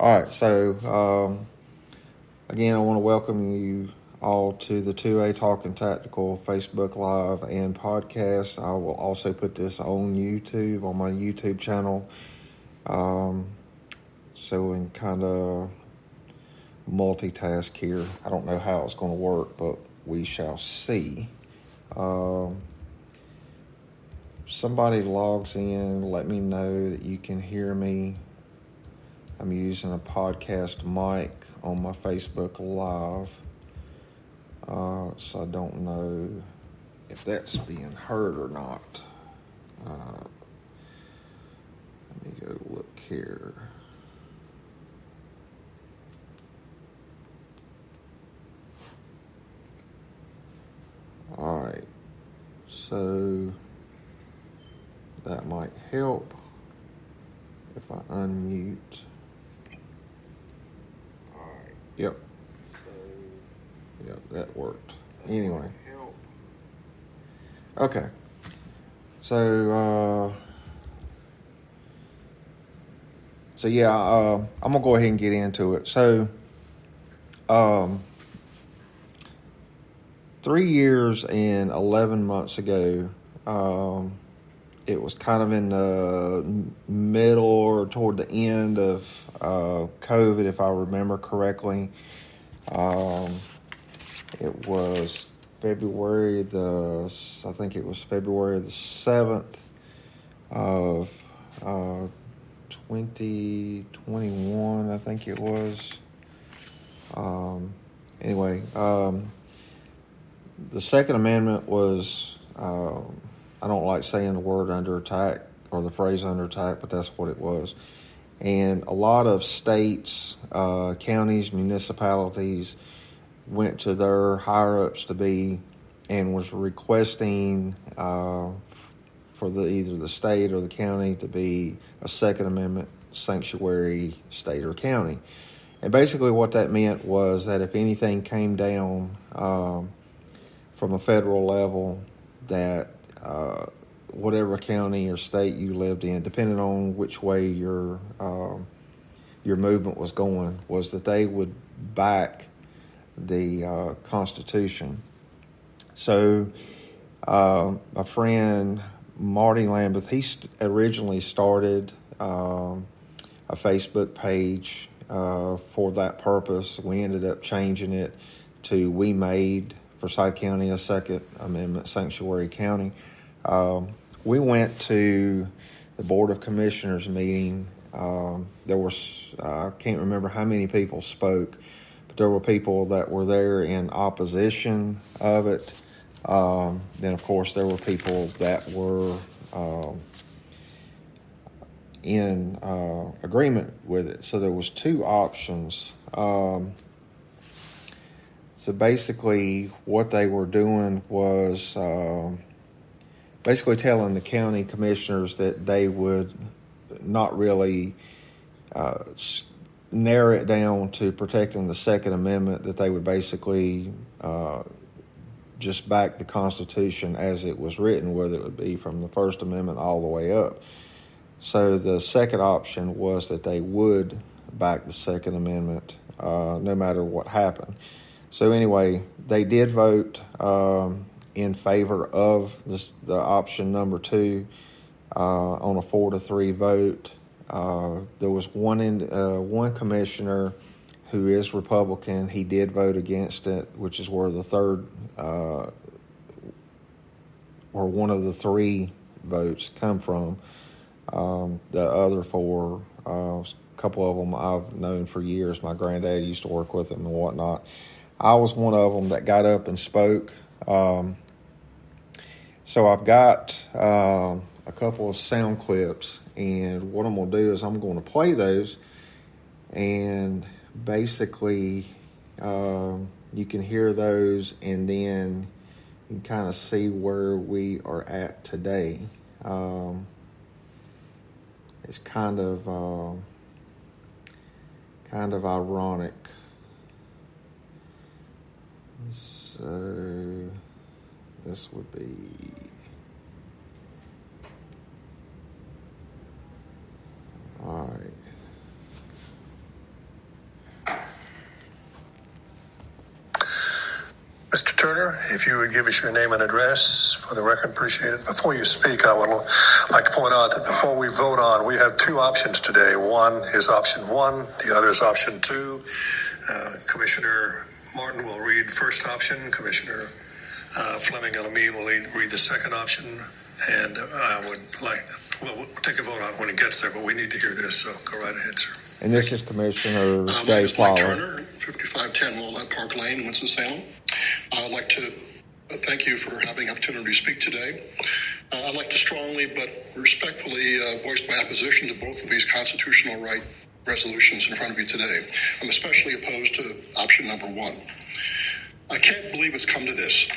All right, so um, again, I want to welcome you all to the 2A Talking Tactical Facebook Live and podcast. I will also put this on YouTube, on my YouTube channel, um, so we can kind of multitask here. I don't know how it's going to work, but we shall see. Um, somebody logs in, let me know that you can hear me. I'm using a podcast mic on my Facebook Live. Uh, so I don't know if that's being heard or not. Uh, let me go look here. All right, so that might help if I unmute. All right, yep. Yep, that worked. Anyway. Okay. So, uh, so yeah, uh, I'm gonna go ahead and get into it. So, um, three years and eleven months ago, um, it was kind of in the middle or toward the end of uh, COVID, if I remember correctly. Um, it was February the, I think it was February the 7th of uh, 2021, I think it was. Um, anyway, um, the Second Amendment was, uh, I don't like saying the word under attack or the phrase under attack, but that's what it was. And a lot of states, uh, counties, municipalities, went to their higher ups to be and was requesting uh, for the either the state or the county to be a Second Amendment sanctuary state or county. And basically, what that meant was that if anything came down um, from a federal level, that uh, whatever county or state you lived in, depending on which way your uh, your movement was going, was that they would back the uh, Constitution. So, uh, my friend Marty Lambeth, he st- originally started um, a Facebook page uh, for that purpose. We ended up changing it to We Made Forsyth County a Second Amendment Sanctuary County. Um, we went to the Board of Commissioners meeting. Um, there was, I can't remember how many people spoke but there were people that were there in opposition of it. Um, then, of course, there were people that were um, in uh, agreement with it. So there was two options. Um, so basically, what they were doing was uh, basically telling the county commissioners that they would not really uh, narrow it down to protecting the Second Amendment, that they would basically uh, just back the Constitution as it was written, whether it would be from the First Amendment all the way up. So the second option was that they would back the Second Amendment uh, no matter what happened. So anyway, they did vote um, in favor of this, the option number two uh, on a four to three vote. Uh, there was one in, uh, one commissioner who is Republican. He did vote against it, which is where the third uh, or one of the three votes come from. Um, the other four, uh, a couple of them I've known for years. My granddad used to work with them and whatnot. I was one of them that got up and spoke. Um, so I've got uh, a couple of sound clips and what I'm going to do is I'm going to play those, and basically, uh, you can hear those, and then you kind of see where we are at today. Um, it's kind of uh, kind of ironic. So this would be all right. Mr. Turner, if you would give us your name and address for the record, appreciate it. Before you speak, I would like to point out that before we vote on, we have two options today. One is option one, the other is option two. Uh, Commissioner Martin will read first option. Commissioner uh, Fleming El-Amin will read, read the second option. And I would like, well, we'll take a vote on it when it gets there, but we need to hear this, so go right ahead, sir. And this is Commissioner Um, my Dave is Mike Fowler. Turner, 5510 Walnut Park Lane, Winston-Salem. I'd like to uh, thank you for having the opportunity to speak today. Uh, I'd like to strongly but respectfully uh, voice my opposition to both of these constitutional right resolutions in front of you today. I'm especially opposed to option number one. I can't believe it's come to this.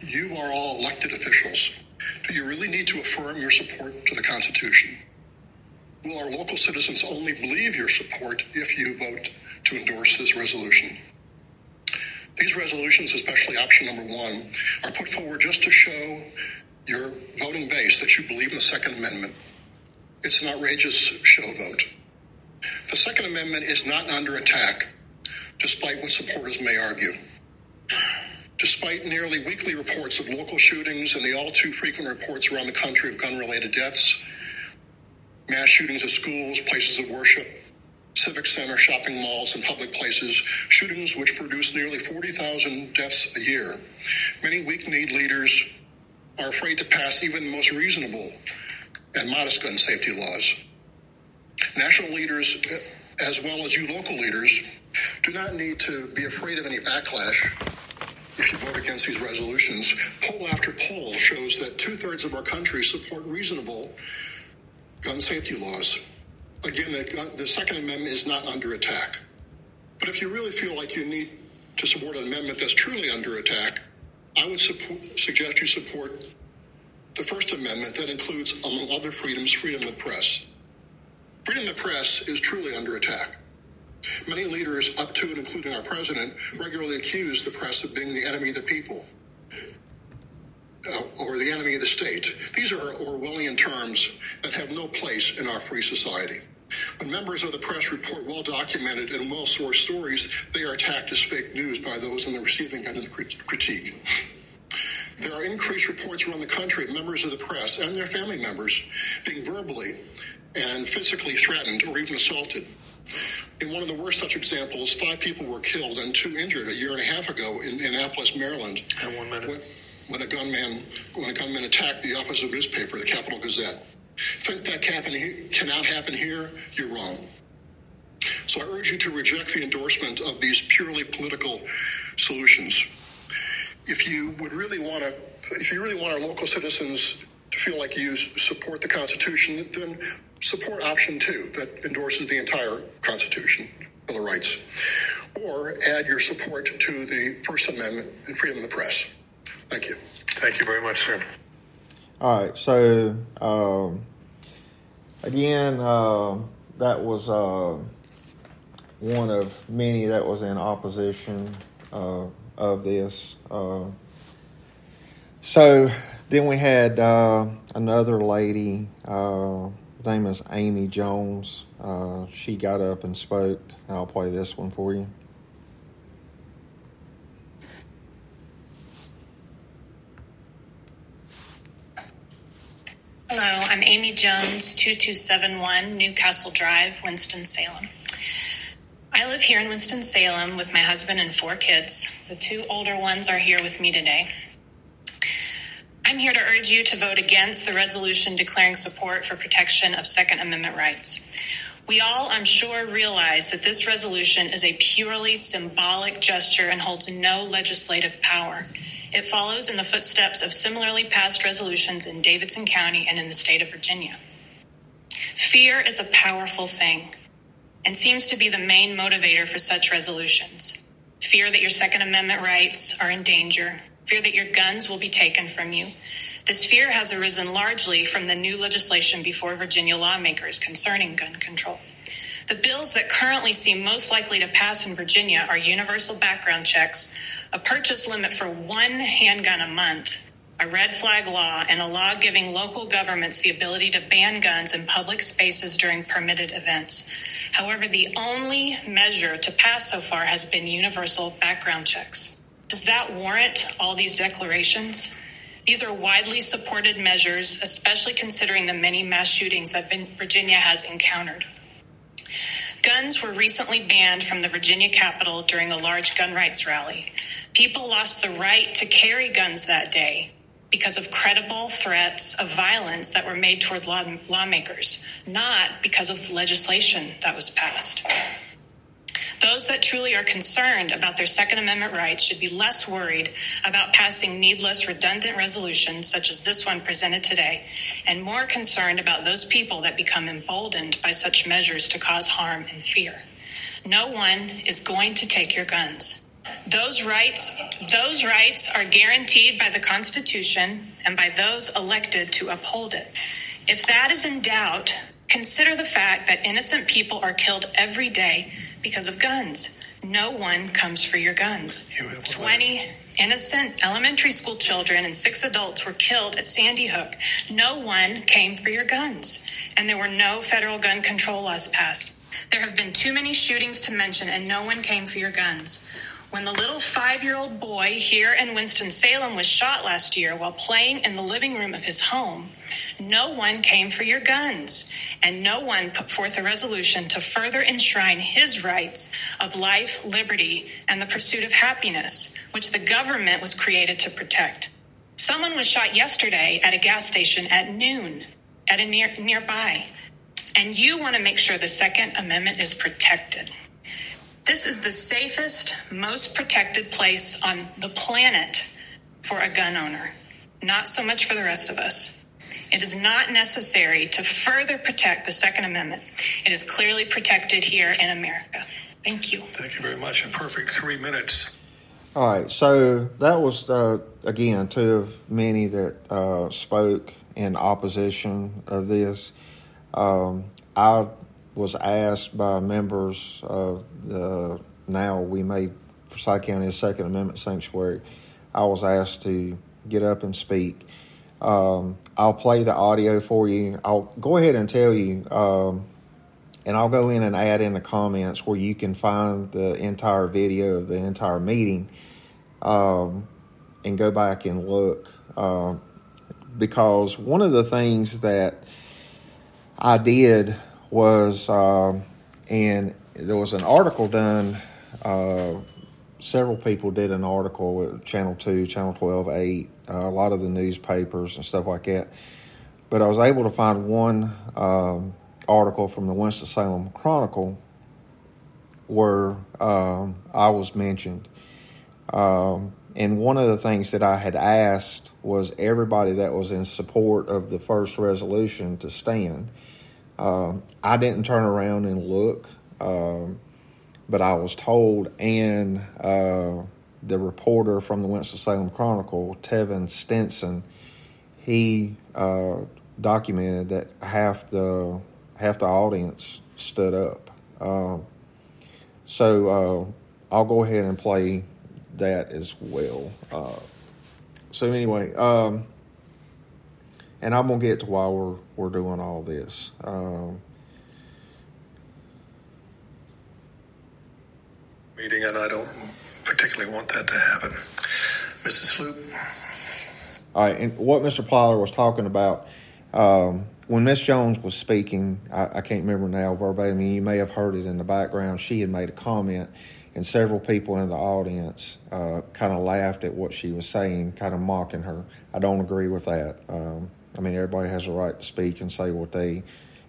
You are all elected officials. Do you really need to affirm your support to the Constitution? Will our local citizens only believe your support if you vote to endorse this resolution? These resolutions, especially option number one, are put forward just to show your voting base that you believe in the Second Amendment. It's an outrageous show vote. The Second Amendment is not under attack, despite what supporters may argue. Despite nearly weekly reports of local shootings and the all too frequent reports around the country of gun related deaths, mass shootings at schools, places of worship, civic center, shopping malls, and public places, shootings which produce nearly 40,000 deaths a year. Many weak kneed leaders are afraid to pass even the most reasonable and modest gun safety laws. National leaders, as well as you local leaders, do not need to be afraid of any backlash if you vote against these resolutions. Poll after poll shows that two thirds of our country support reasonable gun safety laws. Again, the, the Second Amendment is not under attack. But if you really feel like you need to support an amendment that's truly under attack, I would support, suggest you support the First Amendment that includes, among other freedoms, freedom of the press. Freedom of the press is truly under attack. Many leaders, up to and including our president, regularly accuse the press of being the enemy of the people uh, or the enemy of the state. These are Orwellian terms that have no place in our free society. When members of the press report well documented and well sourced stories, they are attacked as fake news by those in the receiving end of the crit- critique. There are increased reports around the country of members of the press and their family members being verbally and physically threatened or even assaulted. In one of the worst such examples, five people were killed and two injured a year and a half ago in Annapolis, Maryland, And one minute. when, when a gunman when a gunman attacked the office of newspaper, the Capital Gazette. Think that happen, cannot happen here? You're wrong. So I urge you to reject the endorsement of these purely political solutions. If you would really want to, if you really want our local citizens to feel like you support the Constitution, then support option two that endorses the entire Constitution, Bill of Rights, or add your support to the First Amendment and freedom of the press. Thank you. Thank you very much, sir. All right, so um, again, uh, that was uh, one of many that was in opposition uh, of this. Uh, so then we had uh, another lady. Uh, name is Amy Jones. Uh, she got up and spoke. I'll play this one for you. Hello, I'm Amy Jones, 2271 Newcastle Drive, Winston-Salem. I live here in Winston-Salem with my husband and four kids. The two older ones are here with me today. I'm here to urge you to vote against the resolution declaring support for protection of Second Amendment rights. We all, I'm sure, realize that this resolution is a purely symbolic gesture and holds no legislative power. It follows in the footsteps of similarly passed resolutions in Davidson County and in the state of Virginia. Fear is a powerful thing and seems to be the main motivator for such resolutions. Fear that your Second Amendment rights are in danger, fear that your guns will be taken from you. This fear has arisen largely from the new legislation before Virginia lawmakers concerning gun control. The bills that currently seem most likely to pass in Virginia are universal background checks, a purchase limit for one handgun a month, a red flag law, and a law giving local governments the ability to ban guns in public spaces during permitted events. However, the only measure to pass so far has been universal background checks. Does that warrant all these declarations? These are widely supported measures, especially considering the many mass shootings that Virginia has encountered. Guns were recently banned from the Virginia Capitol during a large gun rights rally. People lost the right to carry guns that day because of credible threats of violence that were made toward law- lawmakers, not because of legislation that was passed. Those that truly are concerned about their Second Amendment rights should be less worried about passing needless, redundant resolutions such as this one presented today, and more concerned about those people that become emboldened by such measures to cause harm and fear. No one is going to take your guns. Those rights, those rights are guaranteed by the Constitution and by those elected to uphold it. If that is in doubt, consider the fact that innocent people are killed every day because of guns. No one comes for your guns. 20 innocent elementary school children and six adults were killed at Sandy Hook. No one came for your guns, and there were no federal gun control laws passed. There have been too many shootings to mention, and no one came for your guns. When the little five year old boy here in Winston-Salem was shot last year while playing in the living room of his home, no one came for your guns, and no one put forth a resolution to further enshrine his rights of life, liberty, and the pursuit of happiness, which the government was created to protect. Someone was shot yesterday at a gas station at noon at a near, nearby, and you want to make sure the Second Amendment is protected. This is the safest, most protected place on the planet for a gun owner, not so much for the rest of us. It is not necessary to further protect the Second Amendment. It is clearly protected here in America. Thank you. Thank you very much. A perfect three minutes. All right, so that was uh, again two of many that uh, spoke in opposition of this. Um, I was asked by members of the now we made Forsyth County a Second Amendment sanctuary. I was asked to get up and speak. Um, I'll play the audio for you. I'll go ahead and tell you, um, and I'll go in and add in the comments where you can find the entire video of the entire meeting um, and go back and look. Uh, because one of the things that I did was, uh, and there was an article done. Uh, several people did an article with Channel 2, Channel 12, 8, uh, a lot of the newspapers and stuff like that. But I was able to find one um, article from the Winston-Salem Chronicle where um, I was mentioned. Um, and one of the things that I had asked was everybody that was in support of the first resolution to stand. Um, I didn't turn around and look, um, but I was told, and uh, the reporter from the Winston-Salem Chronicle, Tevin Stinson, he uh, documented that half the half the audience stood up. Um, so uh, I'll go ahead and play that as well. Uh, so anyway. And I'm gonna get to why we're we're doing all this. Um, meeting, and I don't particularly want that to happen. Mrs. Sloop. All right, and what Mr. Plyler was talking about um, when Miss Jones was speaking, I, I, can't remember now verbatim. I mean, You may have heard it in the background. She had made a comment, and several people in the audience uh, kind of laughed at what she was saying, kind of mocking her. I don't agree with that. Um, I mean, everybody has a right to speak and say what they,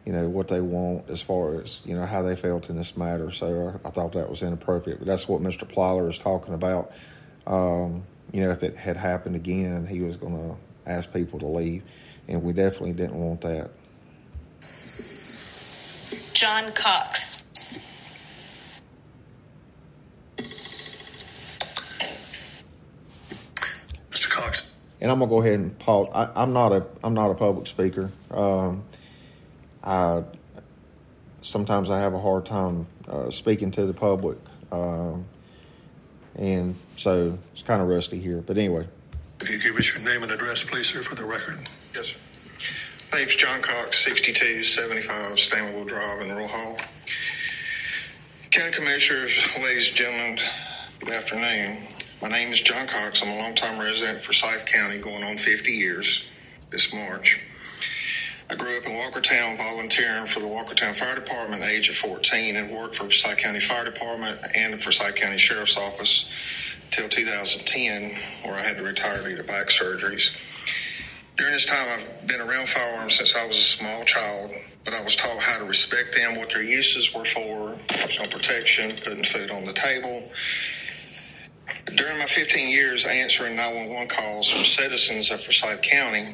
you know, what they want as far as you know how they felt in this matter. So I, I thought that was inappropriate. But that's what Mr. Plyler is talking about. Um, you know, if it had happened again, he was going to ask people to leave, and we definitely didn't want that. John Cox. And I'm gonna go ahead and pause. I, am not a I'm not a public speaker. Um, I sometimes I have a hard time uh, speaking to the public, um, and so it's kind of rusty here. But anyway, if you give us your name and address, please, sir, for the record. Yes, sir. My name's John Cox, 6275 Stanleyville Drive in Rural Hall. County Commissioners, ladies and gentlemen, good afternoon. My name is John Cox. I'm a longtime resident for Forsyth County, going on 50 years this March. I grew up in Walkertown, volunteering for the Walkertown Fire Department at the age of 14 and worked for Forsyth County Fire Department and the Forsyth County Sheriff's Office till 2010, where I had to retire due to back surgeries. During this time, I've been around firearms since I was a small child, but I was taught how to respect them, what their uses were for, personal protection, putting food on the table. During my 15 years answering 911 calls from citizens of Forsyth County,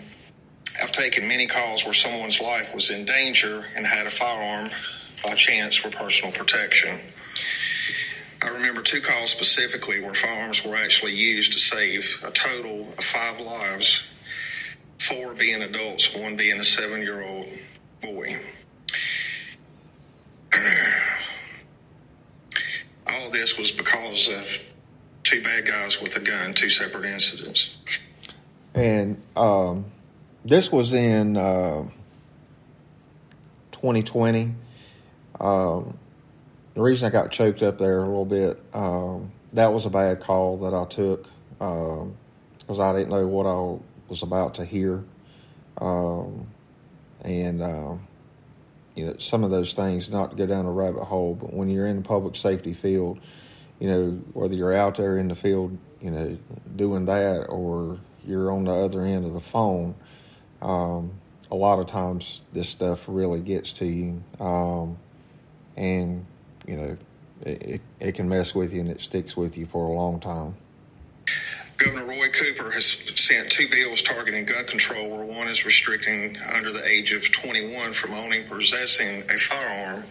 I've taken many calls where someone's life was in danger and had a firearm by chance for personal protection. I remember two calls specifically where firearms were actually used to save a total of five lives four being adults, one being a seven year old boy. All this was because of two bad guys with a gun, two separate incidents. And um, this was in uh, 2020. Um, the reason I got choked up there a little bit, um, that was a bad call that I took because um, I didn't know what I was about to hear. Um, and, uh, you know, some of those things, not to go down a rabbit hole, but when you're in the public safety field, you know, whether you're out there in the field, you know, doing that or you're on the other end of the phone, um, a lot of times this stuff really gets to you. Um, and, you know, it, it can mess with you and it sticks with you for a long time. Governor Roy Cooper has sent two bills targeting gun control, where one is restricting under the age of 21 from owning, or possessing a firearm.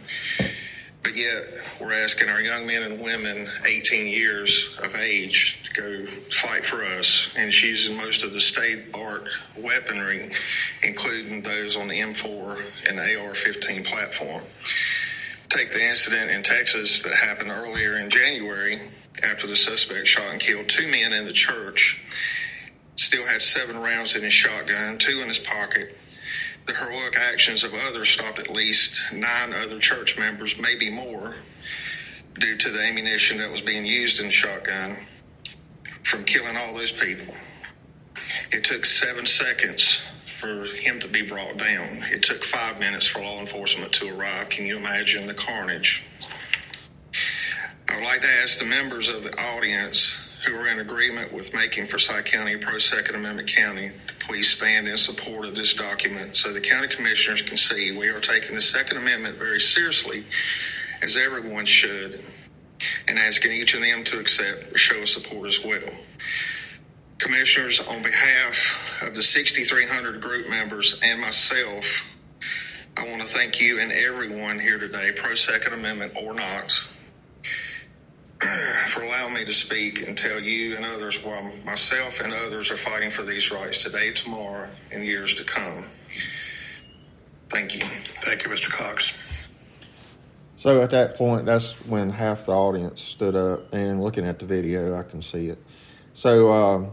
But yet, we're asking our young men and women 18 years of age to go fight for us. And it's using most of the state art weaponry, including those on the M4 and AR 15 platform. Take the incident in Texas that happened earlier in January after the suspect shot and killed two men in the church. Still had seven rounds in his shotgun, two in his pocket. The heroic actions of others stopped at least nine other church members, maybe more, due to the ammunition that was being used in the shotgun from killing all those people. It took seven seconds for him to be brought down. It took five minutes for law enforcement to arrive. Can you imagine the carnage? I would like to ask the members of the audience who are in agreement with making Forsyth County a pro Second Amendment county to please stand in support of this document so the county commissioners can see we are taking the Second Amendment very seriously, as everyone should, and asking each of them to accept or show support as well. Commissioners, on behalf of the 6,300 group members and myself, I want to thank you and everyone here today, pro Second Amendment or not, for allowing me to speak and tell you and others why myself and others are fighting for these rights today, tomorrow, and years to come. Thank you. Thank you, Mr. Cox. So at that point, that's when half the audience stood up, and looking at the video, I can see it. So um,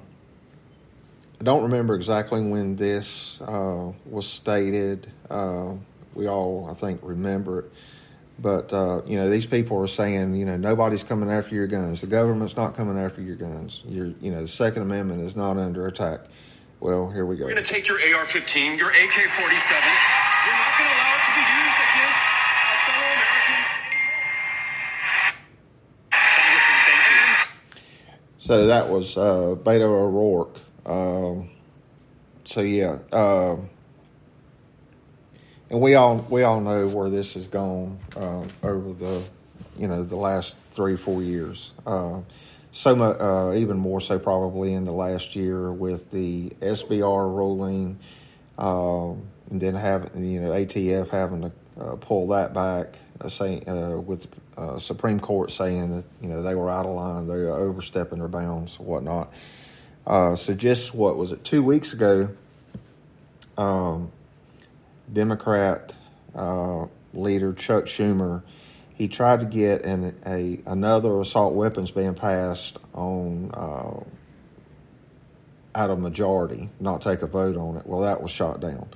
I don't remember exactly when this uh, was stated. Uh, we all, I think, remember it. But uh, you know, these people are saying, you know, nobody's coming after your guns. The government's not coming after your guns. Your, you know, the Second Amendment is not under attack. Well, here we go. We're going to take your AR-15, your AK-47. You're not going to allow it to be used against our fellow Americans. So that was uh, Beto O'Rourke. Um, so yeah. Uh, and we all we all know where this has gone uh, over the you know the last three four years. Uh, so much, uh, even more so probably in the last year with the SBR ruling, um, and then having you know ATF having to uh, pull that back, uh, saying uh, with Supreme Court saying that you know they were out of line, they were overstepping their bounds, whatnot. so just what was it two weeks ago? Um, Democrat uh, leader Chuck Schumer, he tried to get an, a another assault weapons ban passed on uh, out of majority, not take a vote on it. Well, that was shot down.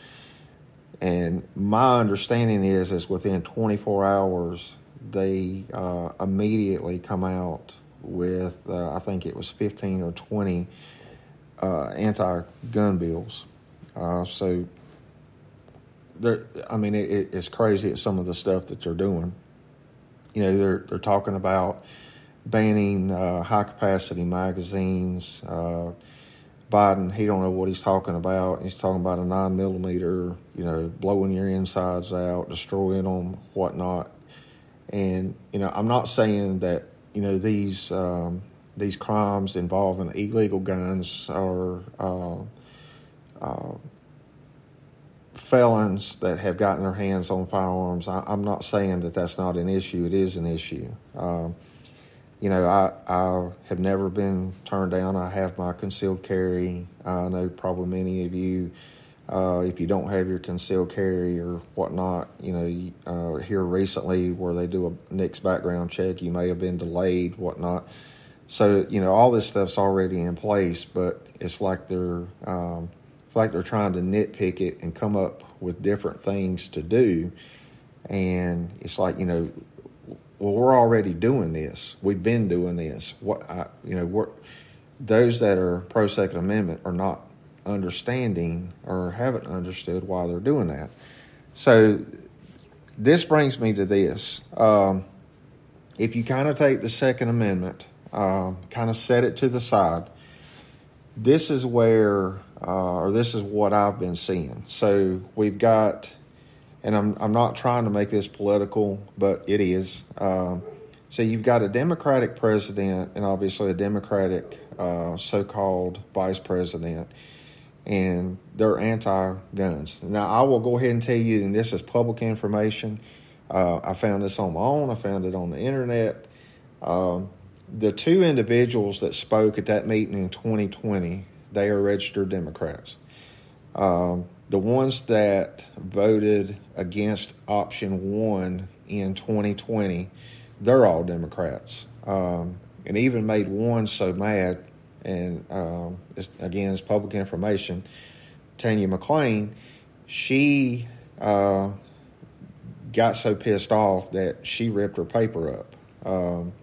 And my understanding is, is within 24 hours, they uh, immediately come out with, uh, I think it was 15 or 20 uh, anti gun bills. Uh, so, I mean, it, it's crazy at some of the stuff that they're doing. You know, they're, they're talking about banning uh, high capacity magazines. Uh, Biden, he don't know what he's talking about. He's talking about a nine millimeter, you know, blowing your insides out, destroying them, whatnot. And you know, I'm not saying that you know these um, these crimes involving illegal guns are uh, uh, felons that have gotten their hands on firearms. I, am not saying that that's not an issue. It is an issue. Um, you know, I, I have never been turned down. I have my concealed carry. I know probably many of you, uh, if you don't have your concealed carry or whatnot, you know, uh, here recently where they do a NICS background check, you may have been delayed, whatnot. So, you know, all this stuff's already in place, but it's like they're, um, like they're trying to nitpick it and come up with different things to do. And it's like, you know, well, we're already doing this. We've been doing this. What I, you know, we're, those that are pro Second Amendment are not understanding or haven't understood why they're doing that. So this brings me to this. Um, if you kind of take the Second Amendment, um, kind of set it to the side, this is where, uh, or this is what I've been seeing. So we've got and I'm I'm not trying to make this political, but it is. Um, so you've got a Democratic president and obviously a Democratic uh, so-called vice president, and they're anti-guns. Now I will go ahead and tell you, and this is public information. Uh, I found this on my own. I found it on the internet. Um, the two individuals that spoke at that meeting in 2020, they are registered Democrats. Um, the ones that voted against option one in 2020, they're all Democrats. Um, and even made one so mad, and um, it's, again, it's public information. Tanya McClain, she uh, got so pissed off that she ripped her paper up. Um,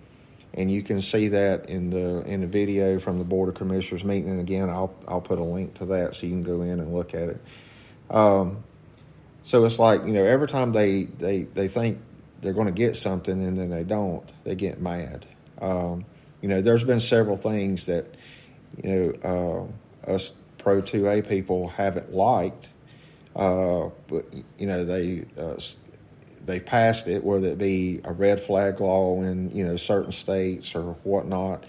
and you can see that in the in the video from the board of commissioners meeting. And again, I'll I'll put a link to that so you can go in and look at it. Um, so it's like you know every time they they they think they're going to get something and then they don't, they get mad. Um, you know, there's been several things that you know uh, us Pro 2A people haven't liked, uh, but you know they uh, they passed it, whether it be a red flag law in you know certain states or whatnot.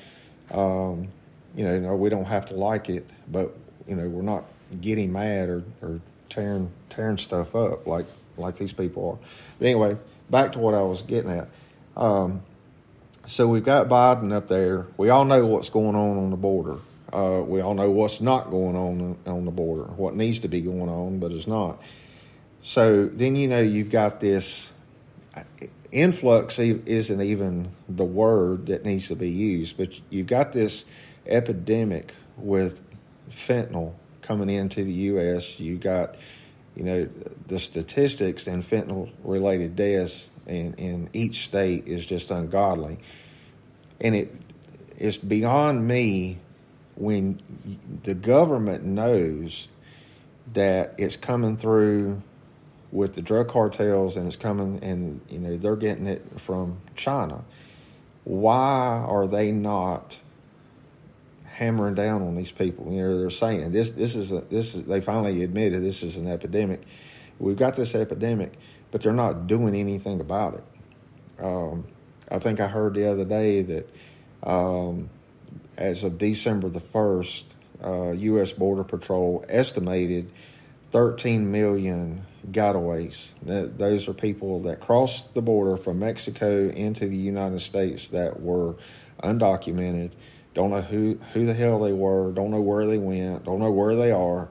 Um, you know, no, we don't have to like it, but you know we're not getting mad or, or tearing tearing stuff up like like these people are. But anyway, back to what I was getting at. Um, so we've got Biden up there. We all know what's going on on the border. Uh, we all know what's not going on on the border, what needs to be going on, but is not. So then you know you've got this uh, influx isn't even the word that needs to be used, but you've got this epidemic with fentanyl coming into the U.S. You got, you know, the statistics and fentanyl related deaths in, in each state is just ungodly. And it it's beyond me when the government knows that it's coming through with the drug cartels and it's coming and you know they're getting it from China. Why are they not hammering down on these people. You know, they're saying this this is a, this is they finally admitted this is an epidemic. We've got this epidemic, but they're not doing anything about it. Um, I think I heard the other day that um, as of December the first, uh, U.S. Border Patrol estimated 13 million gotaways. those are people that crossed the border from Mexico into the United States that were undocumented don't know who, who the hell they were. Don't know where they went. Don't know where they are.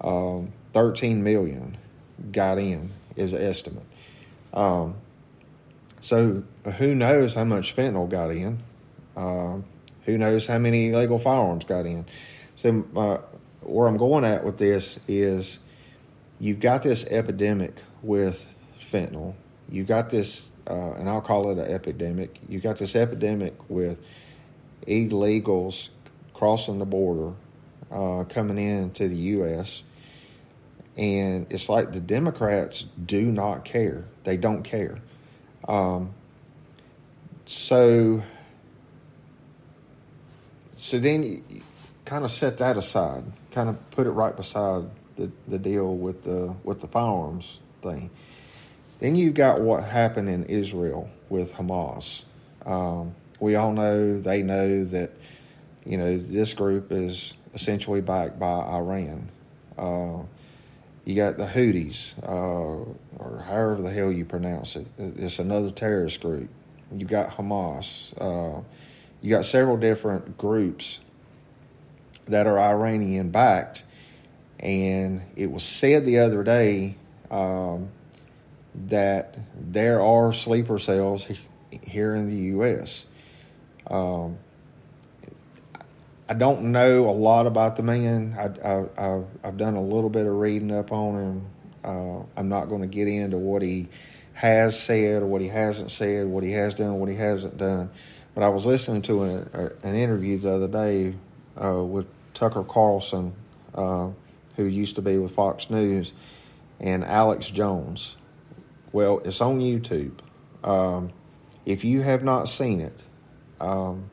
Um, 13 million got in is the estimate. Um, so who knows how much fentanyl got in? Um, who knows how many illegal firearms got in? So uh, where I'm going at with this is you've got this epidemic with fentanyl. You've got this, uh, and I'll call it an epidemic. You've got this epidemic with illegals crossing the border, uh, coming into the U.S. And it's like the Democrats do not care. They don't care. Um, so, so then kind of set that aside, kind of put it right beside the, the deal with the with the firearms thing. Then you've got what happened in Israel with Hamas. Um, we all know they know that you know this group is essentially backed by Iran. Uh, you got the Houthis, uh, or however the hell you pronounce it. It's another terrorist group. You got Hamas. Uh, you got several different groups that are Iranian backed, and it was said the other day um, that there are sleeper cells here in the U.S. Um, I don't know a lot about the man. I, have done a little bit of reading up on him. Uh, I'm not going to get into what he has said or what he hasn't said, what he has done, what he hasn't done. But I was listening to an, an interview the other day uh, with Tucker Carlson, uh, who used to be with Fox News, and Alex Jones. Well, it's on YouTube. Um, if you have not seen it, um,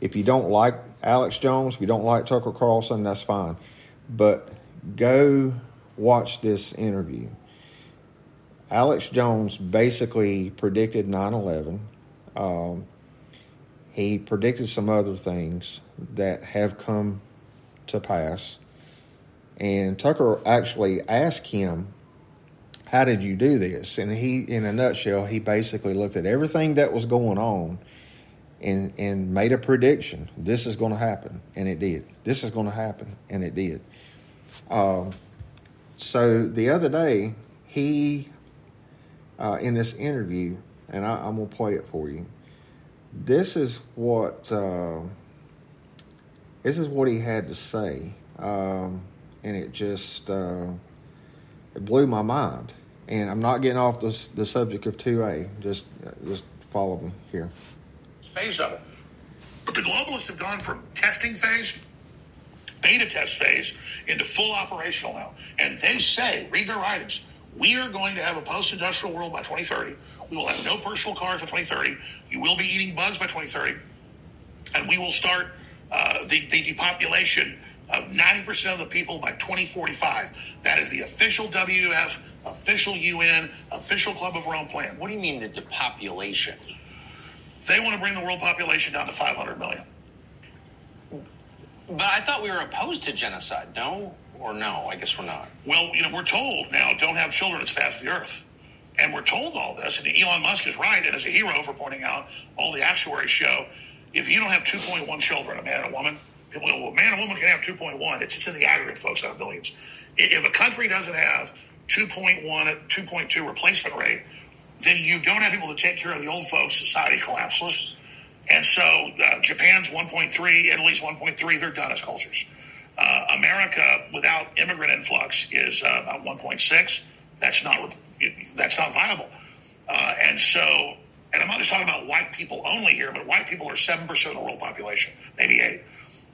if you don't like Alex Jones, if you don't like Tucker Carlson, that's fine. But go watch this interview. Alex Jones basically predicted 9 11. Um, he predicted some other things that have come to pass. And Tucker actually asked him, How did you do this? And he, in a nutshell, he basically looked at everything that was going on and, and made a prediction. This is going to happen. And it did. This is going to happen. And it did. Um, so the other day, he, uh, in this interview, and I, am going to play it for you. This is what. Uh, this is what he had to say, um, and it just uh, it blew my mind. And I'm not getting off the, the subject of 2A. Just just follow me here. Phase of it, but the globalists have gone from testing phase, beta test phase, into full operational now, and they say, read their writings, we are going to have a post-industrial world by 2030. We will have no personal cars by 2030. You will be eating bugs by 2030, and we will start uh, the, the depopulation of 90% of the people by 2045. That is the official WEF, official UN, official Club of Rome plan. What do you mean the depopulation? They want to bring the world population down to 500 million. But I thought we were opposed to genocide, no? Or no? I guess we're not. Well, you know, we're told now don't have children, it's for the earth. And we're told all this, and Elon Musk is right, and is a hero for pointing out all the actuaries show if you don't have 2.1 children, a man and a woman, well, a man and woman can have 2.1. It's, it's in the aggregate, folks, not billions. If a country doesn't have 2.1 at 2.2 replacement rate, then you don't have people to take care of the old folks. Society collapses. And so uh, Japan's 1.3, Italy's 1.3. They're done as cultures. Uh, America, without immigrant influx, is uh, about 1.6. That's not that's not viable. Uh, and so and I'm not just talking about white people only here, but white people are 7% of the world population, maybe 8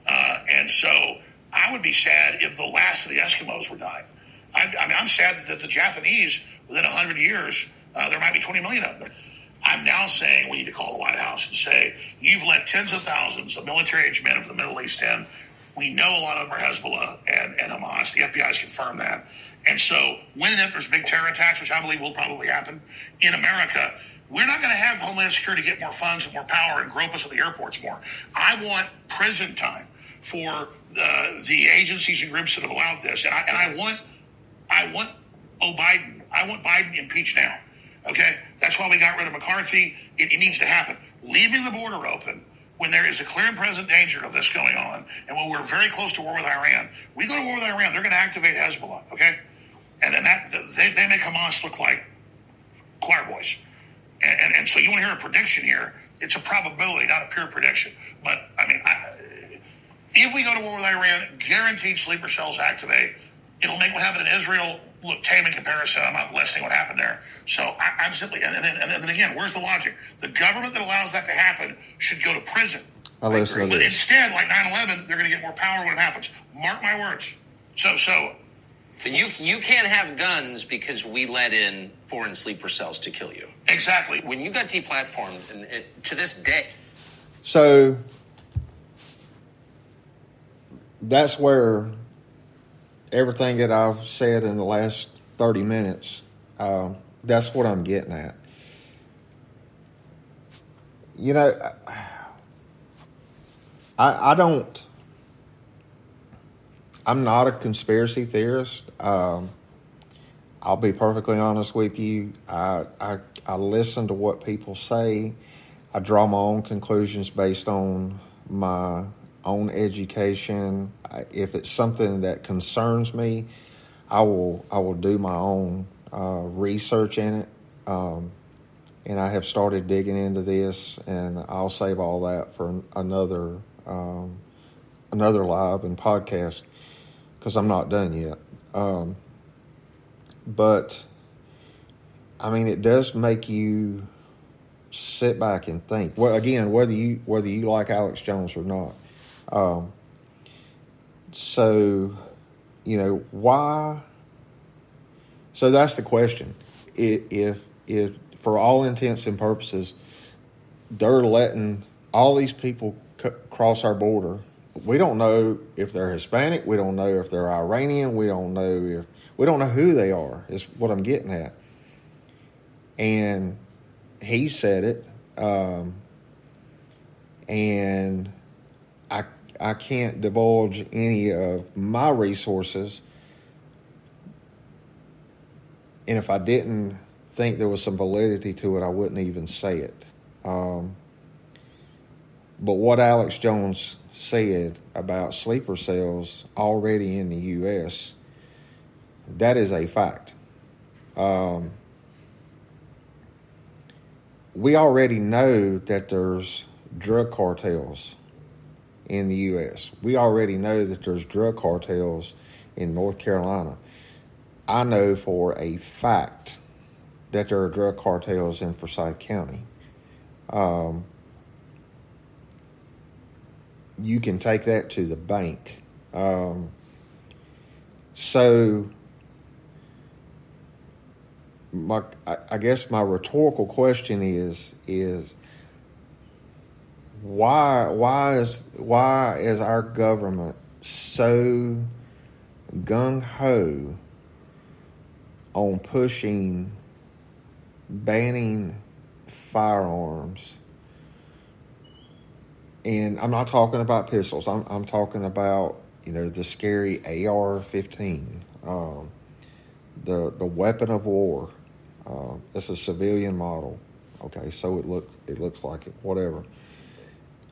uh, And so I would be sad if the last of the Eskimos were dying. I, I mean, I'm sad that the Japanese, within 100 years, uh, there might be 20 million of them. I'm now saying we need to call the White House and say, you've let tens of thousands of military age men of the Middle East in. We know a lot of them are Hezbollah and, and Hamas. The FBI has confirmed that. And so when and if there's big terror attacks, which I believe will probably happen in America, we're not going to have Homeland Security get more funds and more power and grope us at the airports more. I want prison time for the, the agencies and groups that have allowed this, and I, and I want I want oh Biden I want Biden impeached now. Okay, that's why we got rid of McCarthy. It, it needs to happen. Leaving the border open when there is a clear and present danger of this going on, and when we're very close to war with Iran, we go to war with Iran, they're going to activate Hezbollah. Okay, and then that they, they make Hamas look like choir boys. And, and, and, so you want to hear a prediction here. It's a probability, not a pure prediction. But, I mean, I, if we go to war with Iran, guaranteed sleeper cells activate. It'll make what happened in Israel look tame in comparison. I'm not listing what happened there. So I, am simply, and then, and then again, where's the logic? The government that allows that to happen should go to prison. I listen to But instead, like 9/11, they're going to get more power when it happens. Mark my words. So, so But you you can't have guns because we let in foreign sleeper cells to kill you. exactly. When you got deplatformed, and it, to this day, So that's where everything that I've said in the last 30 minutes, um, that's what I'm getting at. You know, I, I don't, I'm not a conspiracy theorist. Um, I'll be perfectly honest with you. I, I, I listen to what people say. I draw my own conclusions based on my own education. If it's something that concerns me, I will I will do my own uh, research in it. Um, and I have started digging into this, and I'll save all that for another um, another live and podcast because I'm not done yet. Um, but I mean, it does make you sit back and think. Well, again, whether you whether you like Alex Jones or not. Um, so, you know, why? So that's the question. If if for all intents and purposes, they're letting all these people c- cross our border. We don't know if they're Hispanic. We don't know if they're Iranian. We don't know if we don't know who they are. Is what I'm getting at. And he said it, um, and I can't divulge any of my resources. And if I didn't think there was some validity to it, I wouldn't even say it. Um, but what Alex Jones said about sleeper cells already in the U.S., that is a fact. Um, we already know that there's drug cartels in the U.S. We already know that there's drug cartels in North Carolina. I know for a fact that there are drug cartels in Forsyth County. Um, you can take that to the bank. Um, so, my, I, guess my rhetorical question is is why why is why is our government so gung ho on pushing banning firearms? And I'm not talking about pistols. I'm I'm talking about you know the scary AR-15 um, the the weapon of war. Uh, it's a civilian model. Okay so it look it looks like it whatever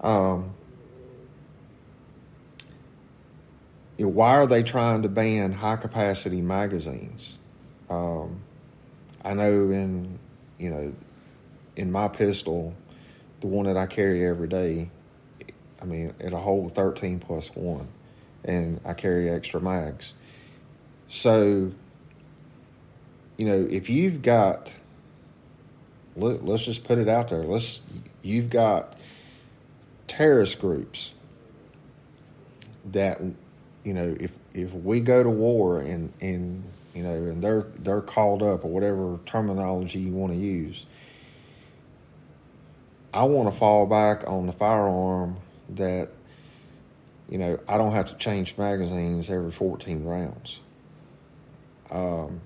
um, why are they trying to ban high capacity magazines? Um, I know in you know in my pistol, the one that I carry every day, I mean it'll hold thirteen plus one, and I carry extra mags. So, you know, if you've got, let, let's just put it out there. Let's you've got terrorist groups that you know if if we go to war and and you know and they're they're called up or whatever terminology you want to use I want to fall back on the firearm that you know I don't have to change magazines every 14 rounds. Um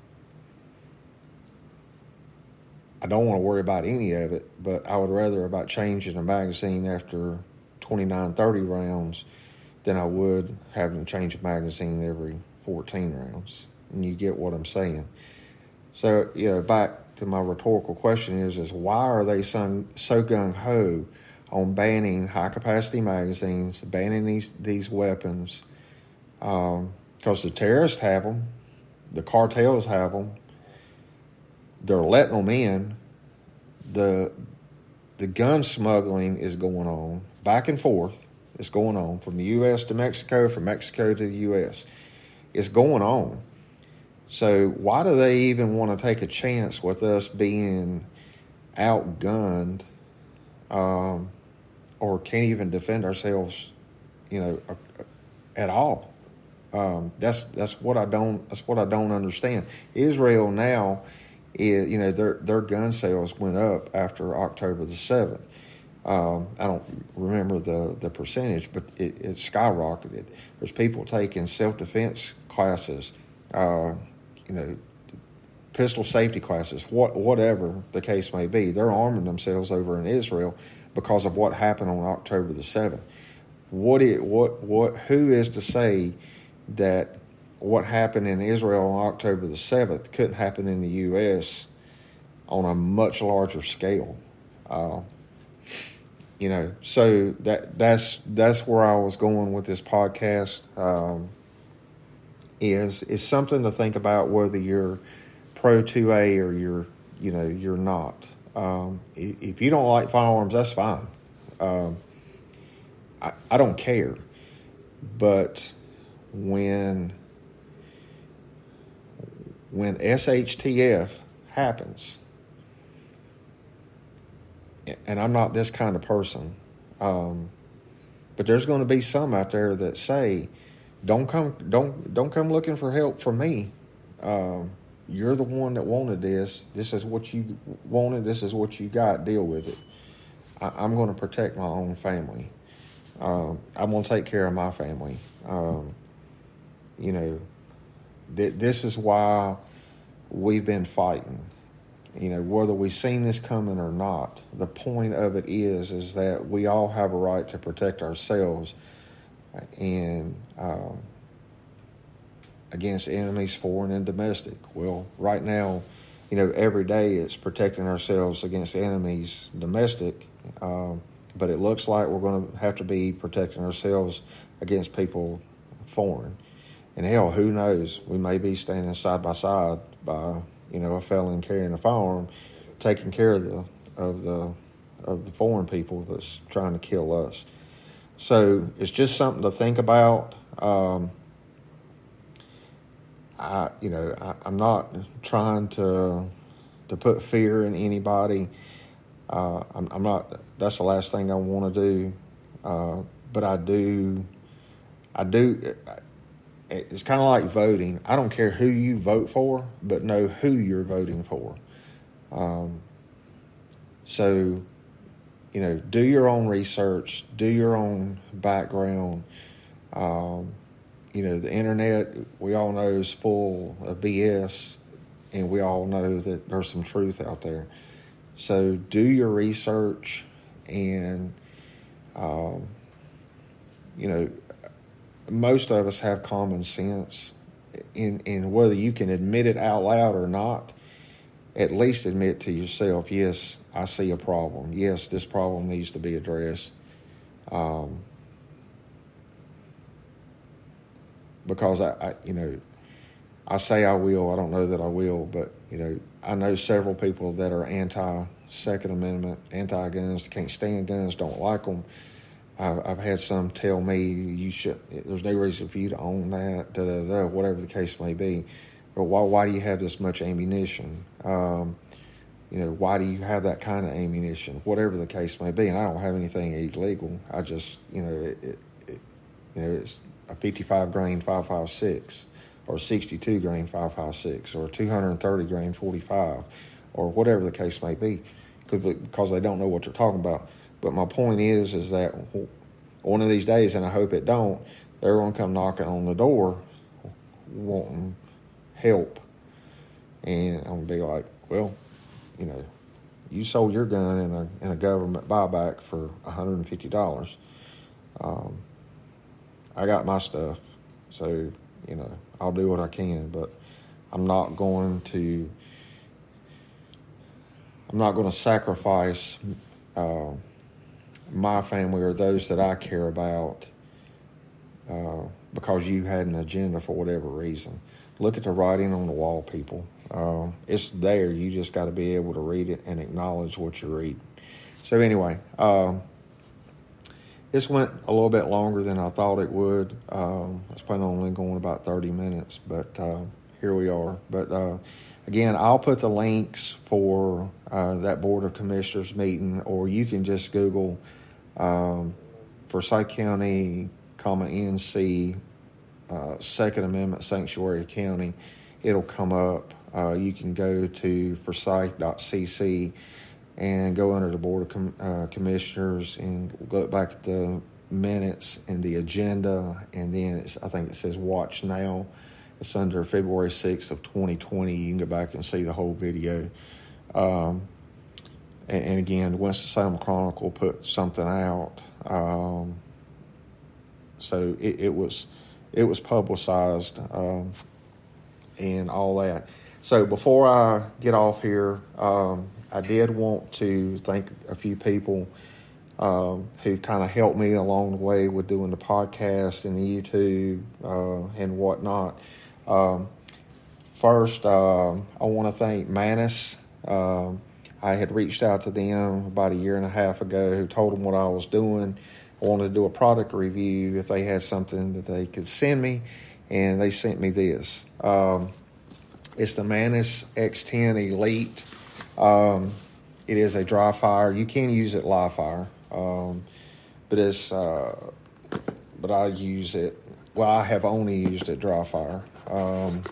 I don't want to worry about any of it, but I would rather about changing a magazine after 29, 30 rounds than I would having to change a magazine every 14 rounds. And you get what I'm saying. So, you know, back to my rhetorical question is, is why are they so, so gung-ho on banning high-capacity magazines, banning these, these weapons? Because um, the terrorists have them, the cartels have them, they're letting them in. The the gun smuggling is going on back and forth. It's going on from the U.S. to Mexico, from Mexico to the U.S. It's going on. So why do they even want to take a chance with us being outgunned um, or can't even defend ourselves, you know, at all. Um, that's that's what I don't that's what I don't understand. Israel now, you know, their their gun sales went up after October the seventh. Um, I don't remember the, the percentage, but it, it skyrocketed. There's people taking self defense classes, uh, you know, pistol safety classes, what, whatever the case may be. They're arming themselves over in Israel because of what happened on October the seventh. What it what what who is to say that what happened in Israel on October the seventh couldn't happen in the U.S. on a much larger scale? Uh, you know, so that that's that's where I was going with this podcast. Um, is is something to think about whether you're pro two A or you're you know you're not. Um, if you don't like firearms, that's fine. Um, I, I don't care, but when when SHTF happens and I'm not this kind of person, um, but there's going to be some out there that say, "Don't come, don't don't come looking for help from me. Um, you're the one that wanted this. This is what you wanted. This is what you got. Deal with it. I, am going to protect my own family. Um, I'm going to take care of my family. Um, you know, th- this is why we've been fighting you know whether we've seen this coming or not the point of it is is that we all have a right to protect ourselves and um, against enemies foreign and domestic. Well right now you know every day it's protecting ourselves against enemies domestic um, but it looks like we're going to have to be protecting ourselves against people foreign. And hell who knows? We may be standing side by side by you know, a felon carrying a firearm, taking care of the of the of the foreign people that's trying to kill us. So it's just something to think about. Um, I, you know, I, am not trying to to put fear in anybody. Uh, I'm, I'm, not. That's the last thing I want to do. Uh, but I do. I do it's kind of like voting. I don't care who you vote for, but know who you're voting for. Um, so, you know, do your own research, do your own background. Um, you know, the internet, we all know, is full of BS, and we all know that there's some truth out there. So, do your research and, um, you know, most of us have common sense in in whether you can admit it out loud or not at least admit to yourself yes i see a problem. Yes this problem needs to be addressed. Um, because I, I, you know i say i will i don't know that i will but you know i know several people that are anti second amendment anti guns can't stand guns don't like them I've, I've had some tell me you should. There's no reason for you to own that. Da, da, da, whatever the case may be. But why? Why do you have this much ammunition? Um, you know, why do you have that kind of ammunition? Whatever the case may be. And I don't have anything illegal. I just, you know, it, it, it you know, it's a 55 grain 556 or 62 grain 556 or 230 grain 45 or whatever the case may be because they don't know what they're talking about. But my point is, is that one of these days, and I hope it don't, they're going to come knocking on the door, wanting help, and I'm going to be like, well, you know, you sold your gun in a in a government buyback for $150. Um, I got my stuff, so you know I'll do what I can, but I'm not going to. I'm not going to sacrifice. Uh, my family or those that I care about uh, because you had an agenda for whatever reason. Look at the writing on the wall, people. Uh, it's there. You just got to be able to read it and acknowledge what you read. So, anyway, uh, this went a little bit longer than I thought it would. Um, I was planning on only going about 30 minutes, but uh, here we are. But uh, again, I'll put the links for uh, that Board of Commissioners meeting, or you can just Google um, Forsyth County, comma NC, uh, Second Amendment Sanctuary County, it'll come up. Uh, you can go to forsyth.cc and go under the Board of Com- uh, Commissioners and look back at the minutes and the agenda, and then it's, I think it says Watch Now. It's under February 6th of 2020. You can go back and see the whole video. Um, and, and, again, the Winston-Salem Chronicle put something out. Um, so it, it, was it was publicized um, and all that. So before I get off here, um, I did want to thank a few people um, who kind of helped me along the way with doing the podcast and the YouTube uh, and whatnot. Um, first, uh, I want to thank Mantis. Um, I had reached out to them about a year and a half ago, who told them what I was doing. I wanted to do a product review if they had something that they could send me, and they sent me this. Um, it's the Mantis X10 Elite. Um, it is a dry fire. You can use it live fire, um, but it's uh, but I use it. Well, I have only used it dry fire. Um,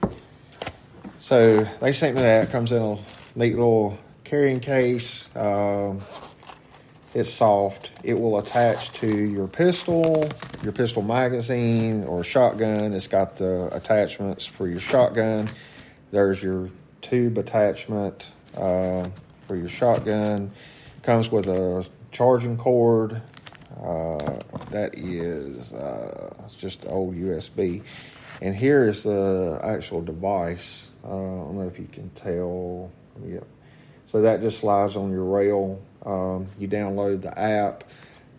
so they sent me that. It comes in a neat little carrying case. Um, it's soft. It will attach to your pistol, your pistol magazine, or shotgun. It's got the attachments for your shotgun. There's your tube attachment uh, for your shotgun. Comes with a charging cord. Uh, that is uh, just old USB. And here is the actual device. Uh, I don't know if you can tell. Yep. So that just slides on your rail. Um, you download the app.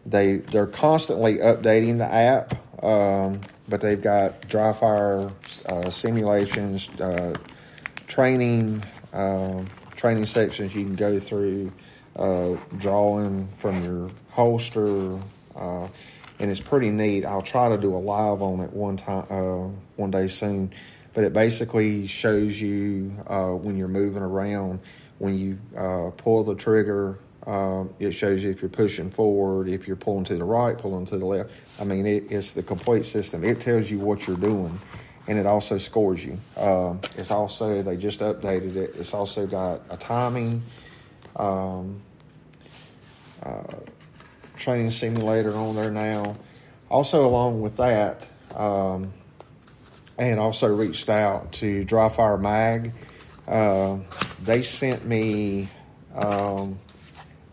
They they're constantly updating the app, um, but they've got dry fire uh, simulations, uh, training um, training sections you can go through, uh, drawing from your holster uh, and it's pretty neat. I'll try to do a live on it one time, uh, one day soon. But it basically shows you uh, when you're moving around, when you uh, pull the trigger, uh, it shows you if you're pushing forward, if you're pulling to the right, pulling to the left. I mean, it, it's the complete system. It tells you what you're doing, and it also scores you. Um, it's also they just updated it. It's also got a timing. Um, uh, training simulator on there now. Also, along with that, um, had also reached out to Dry Fire Mag. Uh, they sent me um,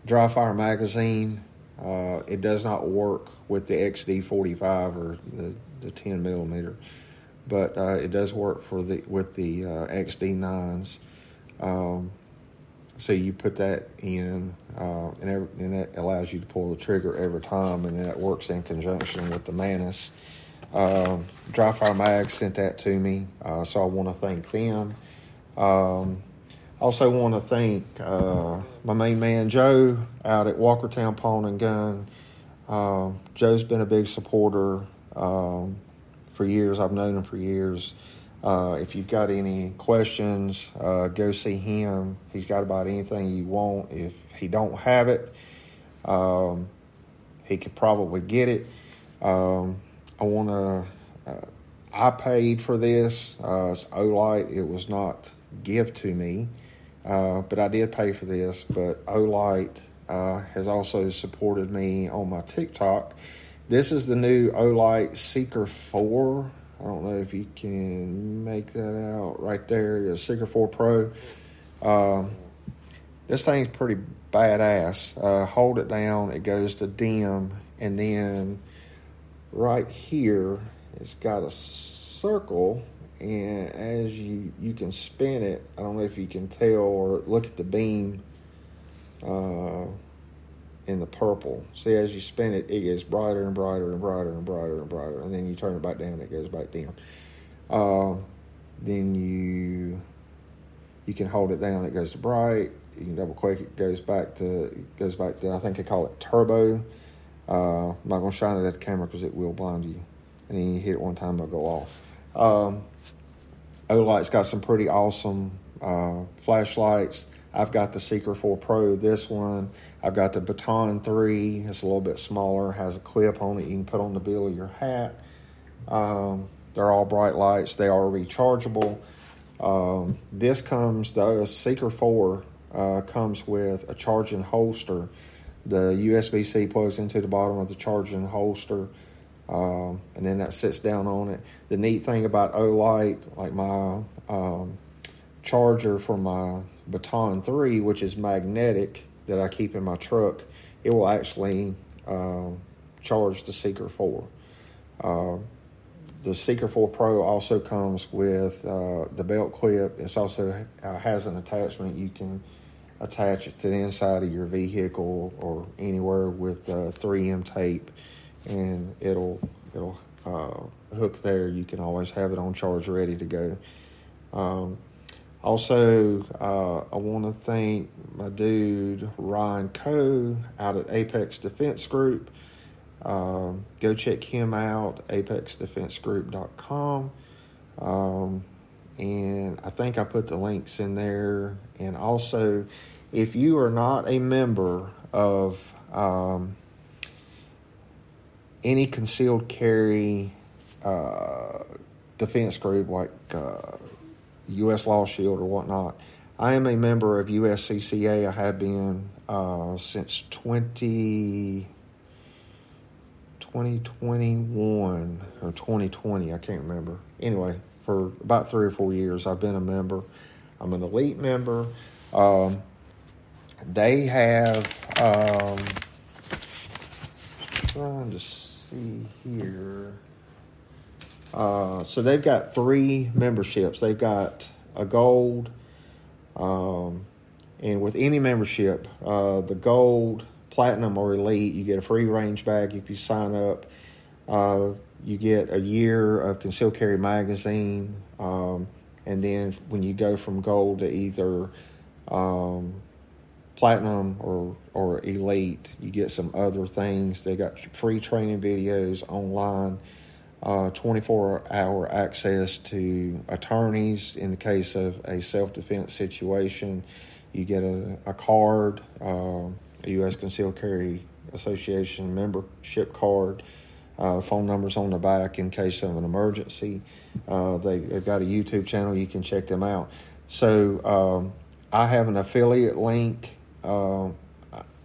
Dry Fire magazine. Uh, it does not work with the XD45 or the, the 10 millimeter, but uh, it does work for the with the uh, XD9s. Um, so you put that in, uh, and, every, and, that allows you to pull the trigger every time, and that works in conjunction with the Mantis. Uh, Dry Fire Mag sent that to me, so I want to thank them. Um, also want to thank uh, my main man Joe out at Walkertown Pawn and Gun. Uh, Joe's been a big supporter um, for years. I've known him for years. Uh, if you've got any questions, uh, go see him. He's got about anything you want. If he don't have it, um, he could probably get it. Um, I want to. Uh, I paid for this. Uh, it's Olight. It was not give to me, uh, but I did pay for this. But Olight uh, has also supported me on my TikTok. This is the new Olight Seeker Four. I don't know if you can make that out right there. Seeker 4 Pro. Um, this thing's pretty badass. Uh, hold it down, it goes to dim, and then right here, it's got a circle, and as you you can spin it, I don't know if you can tell or look at the beam. Uh, in the purple. See, as you spin it, it gets brighter and brighter and brighter and brighter and brighter, and then you turn it back down, it goes back down. Uh, then you you can hold it down, it goes to bright. You can double click, it goes back to goes back to I think they call it turbo. Uh, I'm not gonna shine it at the camera because it will blind you, and then you hit it one time, it'll go off. Um, Olight's got some pretty awesome uh, flashlights. I've got the Seeker 4 Pro, this one. I've got the Baton 3. It's a little bit smaller, has a clip on it you can put on the bill of your hat. Um, they're all bright lights. They are rechargeable. Um, this comes, the Seeker 4 uh, comes with a charging holster. The USB C plugs into the bottom of the charging holster, um, and then that sits down on it. The neat thing about Olight, like my um, charger for my Baton 3, which is magnetic that I keep in my truck, it will actually uh, charge the Seeker 4. Uh, the Seeker 4 Pro also comes with uh, the belt clip. It also uh, has an attachment you can attach it to the inside of your vehicle or anywhere with 3M uh, tape, and it'll it'll uh, hook there. You can always have it on charge, ready to go. Um, also, uh, I want to thank my dude Ryan Coe out at Apex Defense Group. Um, go check him out, apexdefensegroup.com. Um, and I think I put the links in there. And also, if you are not a member of um, any concealed carry uh, defense group like uh, U.S. Law Shield or whatnot, I am a member of USCCA. I have been uh, since 20, 2021 or 2020. I can't remember. Anyway, for about three or four years, I've been a member. I'm an elite member. Um, they have, um, trying to see here. Uh, so they've got three memberships. They've got a gold, um, and with any membership, uh, the gold, platinum, or elite, you get a free range bag if you sign up. Uh, you get a year of concealed carry magazine, um, and then when you go from gold to either um, platinum or or elite, you get some other things. They got free training videos online uh, 24 hour access to attorneys in the case of a self defense situation. You get a, a card, uh, a U.S. Concealed Carry Association membership card. Uh, phone numbers on the back in case of an emergency. Uh, they, have got a YouTube channel, you can check them out. So, um, I have an affiliate link. Uh,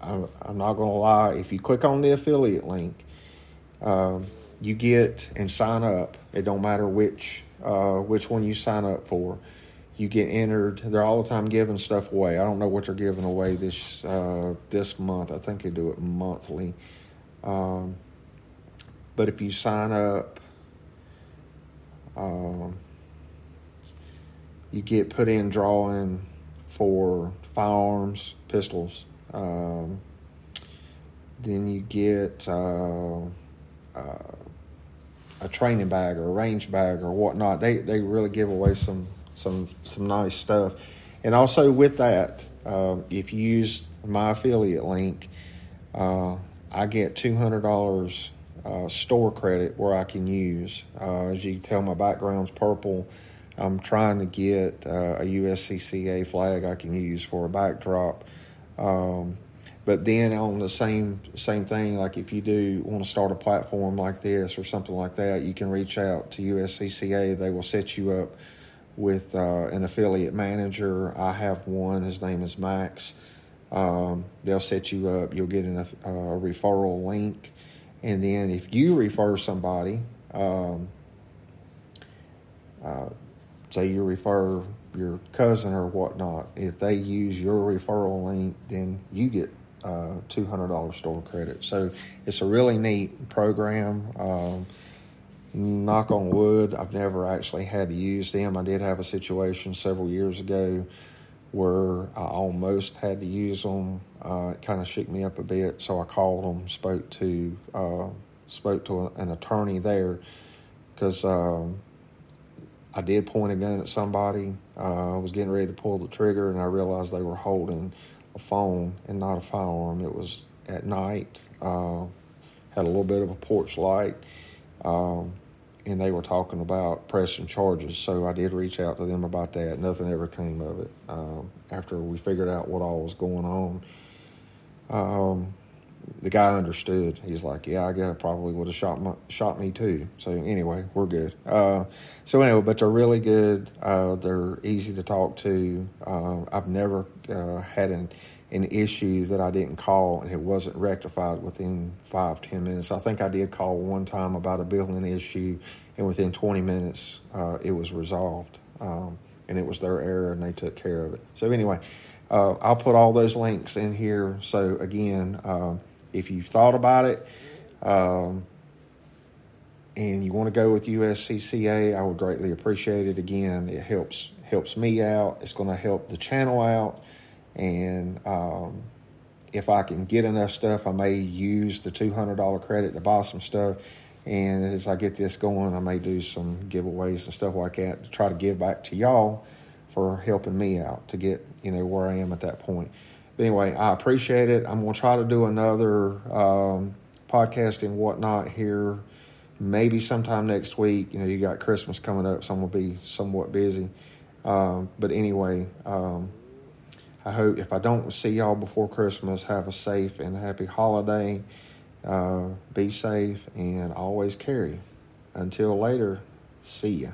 I, am not going to lie, if you click on the affiliate link, um, you get and sign up. It don't matter which uh, which one you sign up for. You get entered. They're all the time giving stuff away. I don't know what they're giving away this uh, this month. I think they do it monthly. Um, but if you sign up, um, you get put in drawing for firearms, pistols. Um, then you get uh, uh, a training bag or a range bag or whatnot. They they really give away some some some nice stuff, and also with that, uh, if you use my affiliate link, uh, I get two hundred dollars uh, store credit where I can use. Uh, as you can tell, my background's purple. I'm trying to get a USCCA flag I can use for a backdrop. Um, but then on the same same thing, like if you do want to start a platform like this or something like that, you can reach out to USCCA. They will set you up with uh, an affiliate manager. I have one. His name is Max. Um, they'll set you up. You'll get an, uh, a referral link, and then if you refer somebody, um, uh, say you refer your cousin or whatnot, if they use your referral link, then you get uh, $200 store credit. So it's a really neat program. Um, knock on wood, I've never actually had to use them. I did have a situation several years ago where I almost had to use them. Uh, it kind of shook me up a bit, so I called them, spoke to uh, spoke to an attorney there because um, I did point a gun at somebody. Uh, I was getting ready to pull the trigger, and I realized they were holding a phone and not a firearm. It was at night. Uh, had a little bit of a porch light, um, and they were talking about pressing charges. So I did reach out to them about that. Nothing ever came of it um, after we figured out what all was going on. Um, the guy understood. He's like, "Yeah, I guess probably would have shot my, shot me too." So anyway, we're good. Uh, so anyway, but they're really good. Uh, they're easy to talk to. Uh, I've never uh, had an an issue that I didn't call and it wasn't rectified within five ten minutes. I think I did call one time about a billing issue, and within twenty minutes uh, it was resolved. Um, and it was their error, and they took care of it. So anyway. Uh, I'll put all those links in here. So again, if you've thought about it um, and you want to go with USCCA, I would greatly appreciate it. Again, it helps helps me out. It's going to help the channel out, and um, if I can get enough stuff, I may use the two hundred dollar credit to buy some stuff. And as I get this going, I may do some giveaways and stuff like that to try to give back to y'all for helping me out to get you know where I am at that point. Anyway, I appreciate it. I'm going to try to do another um, podcast and whatnot here, maybe sometime next week. You know, you got Christmas coming up, so I'm going to be somewhat busy. Um, but anyway, um, I hope if I don't see y'all before Christmas, have a safe and happy holiday. Uh, be safe and always carry. Until later, see ya.